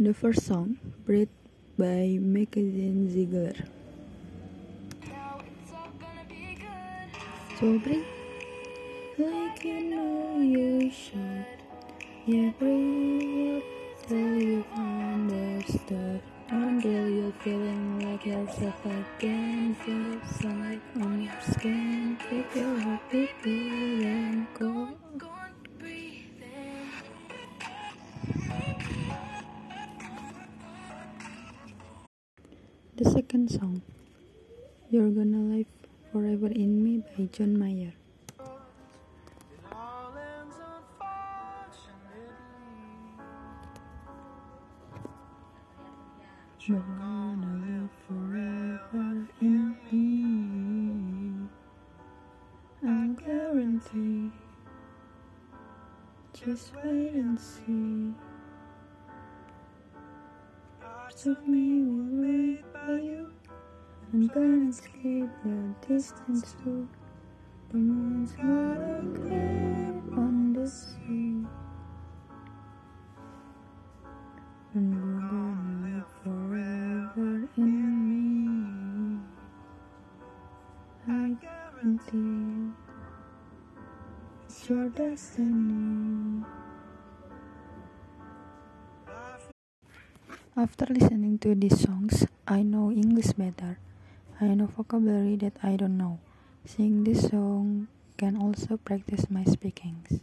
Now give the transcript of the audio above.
The first song, Breathe by Mackenzie Ziegler. So breathe like you know you should. Yeah, breathe till you understood. Until you're feeling like yourself again. Feel the sunlight on your skin. Keep your heart beating and go. The second song, You're Gonna Live Forever in Me by John Mayer. You're gonna live forever in me. I guarantee. Just wait and see. Parts of me will wait by you. I'm gonna escape the distance too. The moon's not a grave on the sea. And we're gonna live forever in me. I guarantee it's your destiny. After listening to these songs, I know English better. I know vocabulary that I don't know. Singing this song can also practice my speakings.